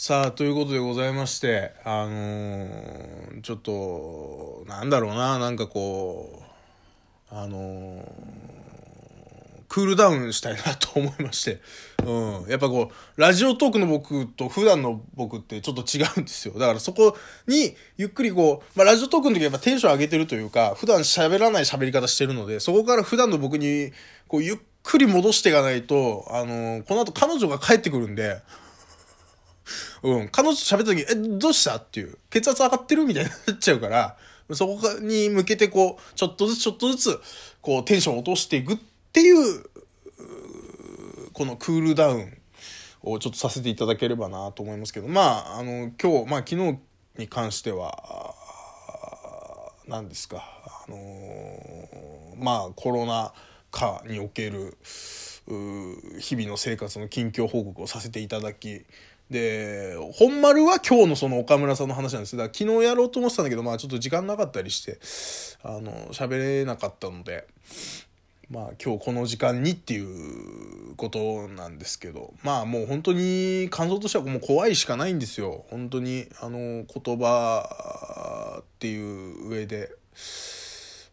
さあ、ということでございまして、あのーちょっと、なんだろうな、なんかこう、あのークールダウンしたいなと思いまして、うん。やっぱこう、ラジオトークの僕と普段の僕ってちょっと違うんですよ。だからそこに、ゆっくりこう、まあラジオトークの時はやっぱテンション上げてるというか、普段喋らない喋り方してるので、そこから普段の僕に、こう、ゆっくり戻していかないと、あのーこの後彼女が帰ってくるんで、うん。彼女と喋った時、え、どうした？っていう。血圧上がってる？みたいになっちゃうから、そこに向けてこう、ちょっとずつちょっとずつ、こう、テンションを落としていくっていう、このクールダウンをちょっとさせていただければなと思いますけど、まあ、あの、今日、まあ、昨日に関しては、何ですか、あのーまあ、コロナ禍における、日々の生活の近況報告をさせていただき、で、本丸は今日のその岡村さんの話なんです。だから昨日やろうと思ってたんだけど、まあちょっと時間なかったりして、あの、喋れなかったので、まあ今日この時間にっていうことなんですけど、まあもう本当に感想としてはもう怖いしかないんですよ。本当に、あの、言葉っていう上で、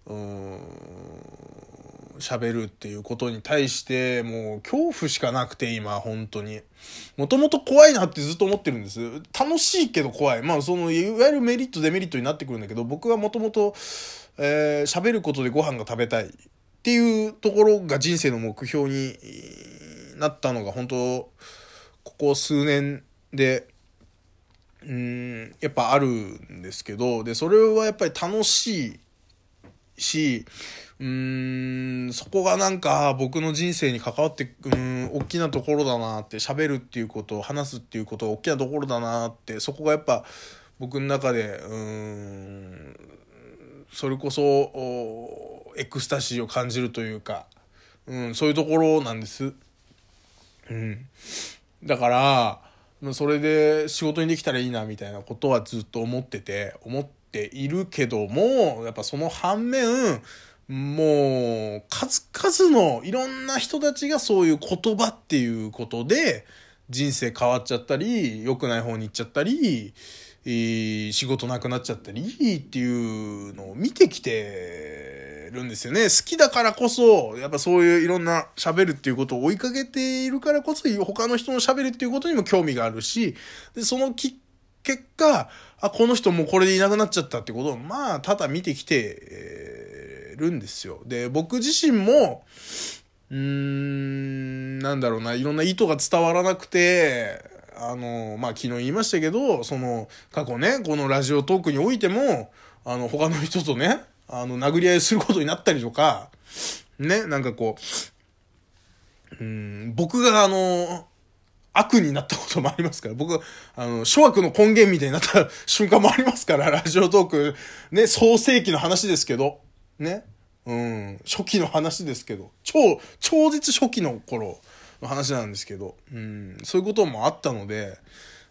うーん、喋るっていうことに対して、もう恐怖しかなくて今、本当に。もともと怖いなってずっと思ってるんです。楽しいけど怖い。まあその、いわゆるメリット、デメリットになってくるんだけど、僕はもともと、えー喋ることでご飯が食べたいっていうところが人生の目標になったのが本当、ここ数年で、うーん、やっぱあるんですけど、で、それはやっぱり楽しいし、うーん、そこがなんか僕の人生に関わって、うん、大きなところだなって、喋るっていうことを話すっていうことが大きなところだなって、そこがやっぱ僕の中で、うん、それこそ、エクスタシーを感じるというか、うん、そういうところなんです。うん。だから、それで仕事にできたらいいなみたいなことはずっと思ってて、思っているけども、やっぱその反面、もう、数々のいろんな人たちがそういう言葉っていうことで、人生変わっちゃったり、良くない方に行っちゃったり、えー仕事なくなっちゃったりっていうのを見てきてるんですよね。好きだからこそ、やっぱそういういろんな喋るっていうことを追いかけているからこそ、他の人の喋るっていうことにも興味があるし、で、そのき結果、あ、この人もうこれでいなくなっちゃったってことを、まあ、ただ見てきて、るんですよ。で、僕自身も、うーん、なんだろうな、いろんな意図が伝わらなくて、あの、まあ、昨日言いましたけど、その、過去ね、このラジオトークにおいても、あの、他の人とね、あの、殴り合いすることになったりとか、ね、なんかこう、うん、僕があの、悪になったこともありますから、僕、あの、諸悪の根源みたいになった瞬間もありますから、ラジオトーク、ね、創世紀の話ですけど、ね、うん、初期の話ですけど、超、超絶初期の頃の話なんですけど、うん、そういうこともあったので、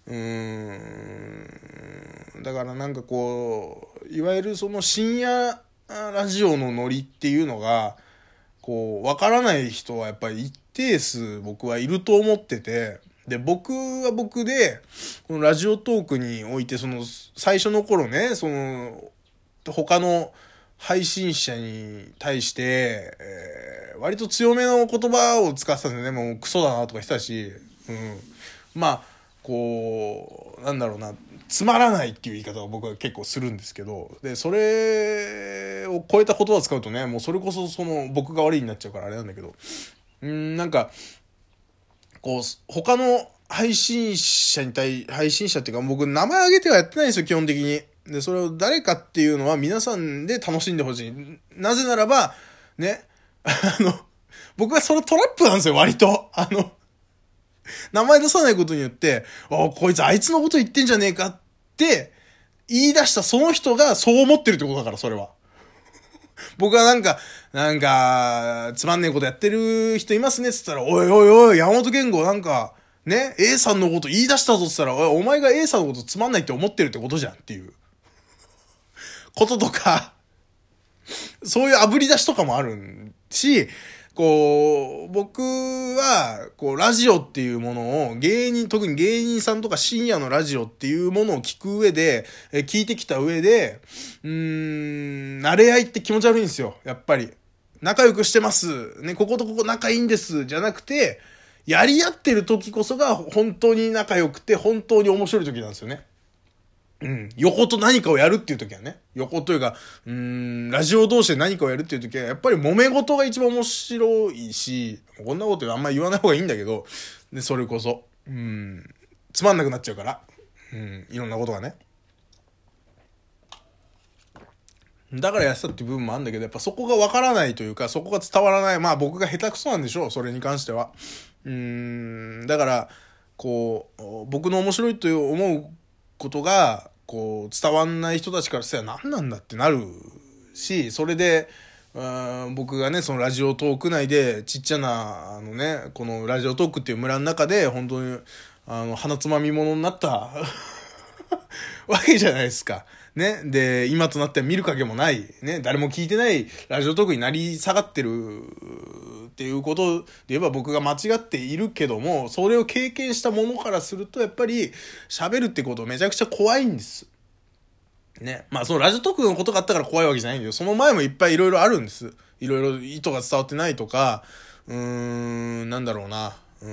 うーん、だからなんかこう、いわゆるその深夜ラジオのノリっていうのが、こう、わからない人はやっぱり一定数僕はいると思ってて、で、僕は僕で、このラジオトークにおいて、その、最初の頃ね、その、他の配信者に対して、えー割と強めの言葉を使ってたんでね、もうクソだなとか言ってたし、うん。まあ、こう、なんだろうな、つまらないっていう言い方を僕は結構するんですけど、で、それを超えた言葉を使うとね、もうそれこそその僕が悪いになっちゃうからあれなんだけど、うん、なんか、こう、他の配信者に対、配信者っていうか僕名前挙げてはやってないんですよ、基本的に。で、それを誰かっていうのは皆さんで楽しんでほしい。なぜならば、ね、あの、僕はそれトラップなんですよ、割と。あの、名前出さないことによって、おこいつあいつのこと言ってんじゃねえかって言い出したその人がそう思ってるってことだから、それは。僕はなんか、なんか、つまんねえことやってる人いますねって言ったら、おいおいおい、山本健吾なんか、ね、A さんのこと言い出したぞって言ったら、おい、お前が A さんのことつまんないって思ってるってことじゃんっていう。こととか、そういう炙り出しとかもあるし、こう、僕は、こう、ラジオっていうものを、芸人、特に芸人さんとか深夜のラジオっていうものを聞く上で、え聞いてきた上で、うーん、慣れ合いって気持ち悪いんですよ、やっぱり。仲良くしてます。ね、こことここ仲いいんです。じゃなくて、やり合ってる時こそが本当に仲良くて、本当に面白い時なんですよね。うん。横と何かをやるっていう時はね。横というか、うん、ラジオ同士で何かをやるっていう時は、やっぱり揉め事が一番面白いし、こんなことあんま言わない方がいいんだけど、で、それこそ、うん、つまんなくなっちゃうから。うん、いろんなことがね。だからやったっていう部分もあるんだけど、やっぱそこがわからないというか、そこが伝わらない。まあ僕が下手くそなんでしょう、それに関しては。うん、だから、こう、僕の面白いと思うことが、こう、伝わんない人たちからしたら何なんだってなるし、それで、うん僕がね、そのラジオトーク内で、ちっちゃな、あのね、このラジオトークっていう村の中で、本当に、あの、鼻つまみ者になった わけじゃないですか。ね。で、今となっては見る影もない、ね。誰も聞いてないラジオトークになり下がってるっていうことで言えば僕が間違っているけども、それを経験したものからすると、やっぱり喋るってことめちゃくちゃ怖いんです。ね。まあそのラジオトークのことがあったから怖いわけじゃないんだけど、その前もいっぱいいろいろあるんです。いろいろ意図が伝わってないとか、うーん、なんだろうな。うー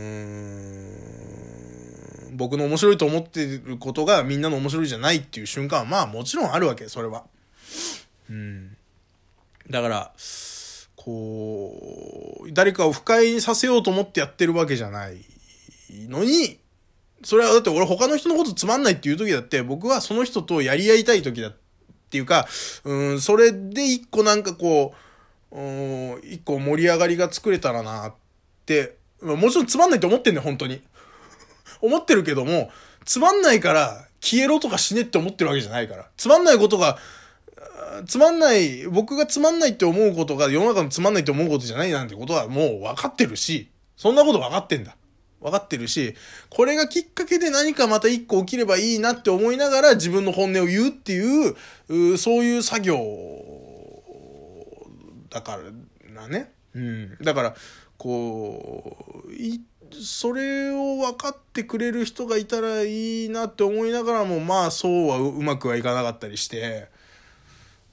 ん、僕の面白いと思ってることがみんなの面白いじゃないっていう瞬間はまあもちろんあるわけ、それは。うん。だから、こう、誰かを不快にさせようと思ってやってるわけじゃないのに、それはだって俺他の人のことつまんないっていう時だって、僕はその人とやり合いたい時だっていうか、うん、それで一個なんかこう、うん、一個盛り上がりが作れたらなって、もちろんつまんないって思ってんね本当に。思ってるけども、つまんないから消えろとか死ねって思ってるわけじゃないから。つまんないことが、つまんない、僕がつまんないって思うことが世の中のつまんないって思うことじゃないなんてことはもう分かってるし、そんなこと分かってんだ。分かってるし、これがきっかけで何かまた一個起きればいいなって思いながら自分の本音を言うっていう、うそういう作業だからなね。うん。だから、こう、それを分かってくれる人がいたらいいなって思いながらも、まあそうはうまくはいかなかったりして、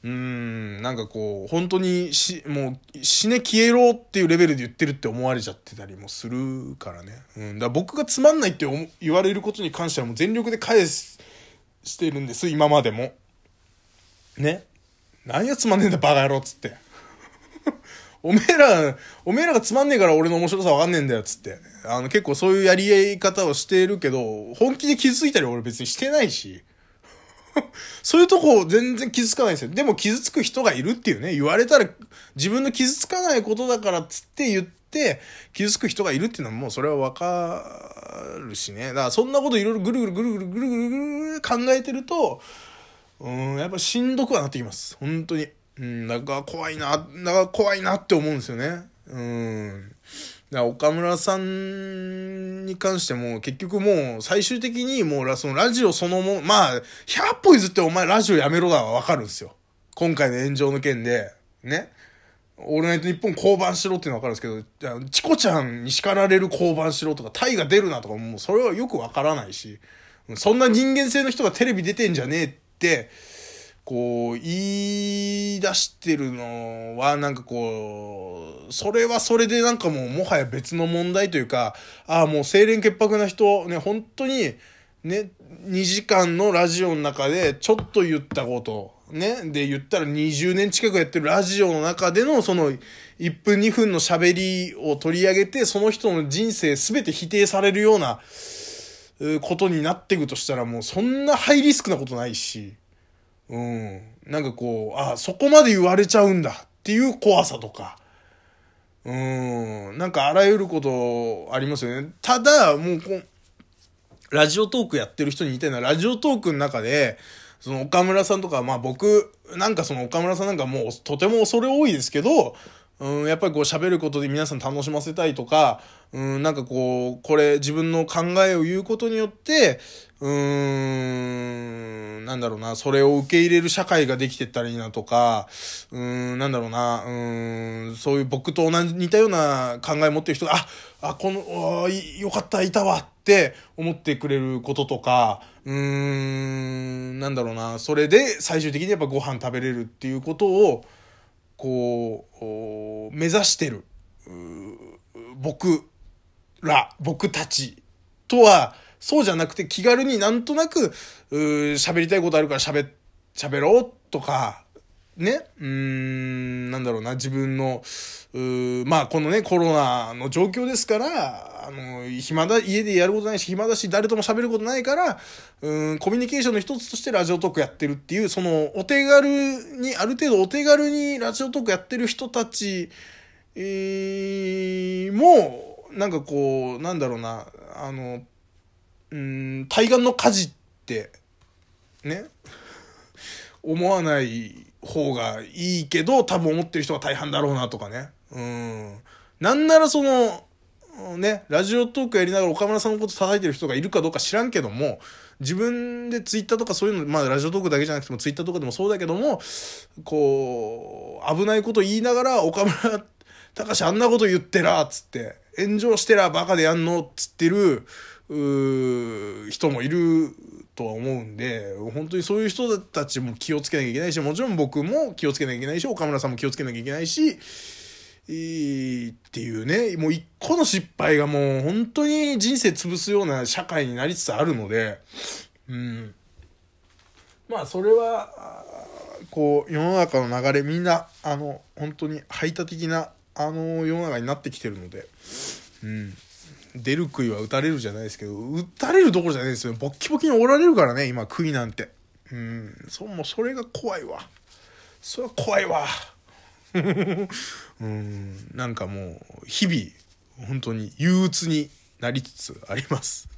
うん、なんかこう、本当にし、もう死ね消えろっていうレベルで言ってるって思われちゃってたりもするからね。うん、だ僕がつまんないって言われることに関してはもう全力で返す、してるんです、今までも。ね。何やつまんねえんだバカ野郎っつって。おめえら、おめえらがつまんねえから俺の面白さわかんねえんだよっ、つって。あの、結構そういうやり合い方をしてるけど、本気で傷ついたり俺別にしてないし。そういうとこ全然傷つかないですよ。でも傷つく人がいるっていうね、言われたら自分の傷つかないことだからっつって言って、傷つく人がいるっていうのはもうそれはわかるしね。だからそんなこといろいろぐるぐるぐるぐるぐるぐるぐる考えてると、うん、やっぱしんどくはなってきます。本当に。うん、なんか怖いな、なんか怖いなって思うんですよね。うん。岡村さんに関しても結局もう最終的にもうそのラジオそのもまあ、100歩譲ってお前ラジオやめろだはわかるんですよ。今回の炎上の件で、ね。オールナイトニッポン降板しろっていうのはわかるんですけど、チコちゃんに叱られる降板しろとか、タイが出るなとかもうそれはよくわからないし、そんな人間性の人がテレビ出てんじゃねえって、こう、言い出してるのは、なんかこう、それはそれでなんかもう、もはや別の問題というか、ああ、もう清廉潔白な人、ね、本当に、ね、2時間のラジオの中で、ちょっと言ったこと、ね、で言ったら20年近くやってるラジオの中での、その、1分2分の喋りを取り上げて、その人の人生全て否定されるような、ことになっていくとしたら、もうそんなハイリスクなことないし、うん。なんかこう、あそこまで言われちゃうんだっていう怖さとか。うん。なんかあらゆることありますよね。ただ、もうこ、ラジオトークやってる人に言いたいのは、ラジオトークの中で、その岡村さんとか、まあ僕、なんかその岡村さんなんかもうとても恐れ多いですけど、うん、やっぱりこう喋ることで皆さん楽しませたいとか、うん、なんかこう、これ自分の考えを言うことによって、うーん、なんだろうな、それを受け入れる社会ができてったらいいなとか、うん、なんだろうな、うん、そういう僕と同じ似たような考え持ってる人が、あ、あ、この、よかった、いたわって思ってくれることとか、うーん、なんだろうな、それで最終的にやっぱご飯食べれるっていうことを、こう、目指してる、僕ら、僕たちとは、そうじゃなくて気軽になんとなく、喋りたいことあるから喋、喋ろうとか、ね、うーん、なんだろうな、自分の、うまあこのね、コロナの状況ですから、あの、暇だ、家でやることないし、暇だし、誰とも喋ることないから、うん、コミュニケーションの一つとしてラジオトークやってるっていう、その、お手軽に、ある程度お手軽にラジオトークやってる人たち、えー、も、なんかこう、なんだろうな、あの、うん、対岸の火事って、ね、思わない方がいいけど、多分思ってる人が大半だろうなとかね。うん。なんならその、ね、ラジオトークやりながら岡村さんのこと叩いてる人がいるかどうか知らんけども、自分でツイッターとかそういうの、まあラジオトークだけじゃなくてもツイッターとかでもそうだけども、こう、危ないこと言いながら岡村隆あんなこと言ってら、つって、炎上してら、バカでやんの、つってる、う人もいるとは思うんで、本当にそういう人たちも気をつけなきゃいけないし、もちろん僕も気をつけなきゃいけないし、岡村さんも気をつけなきゃいけないし、いいっていうね、もう一個の失敗がもう本当に人生潰すような社会になりつつあるので、うん。まあそれは、こう世の中の流れみんな、あの、本当に排他的な、あの世の中になってきてるので、うん。出る杭は打たれるじゃないですけど、打たれるどころじゃないですよ。ボッキボキにおられるからね、今、杭なんて。うん、そ、もうそれが怖いわ。それは怖いわ。うん、なんかもう、日々、本当に憂鬱になりつつあります。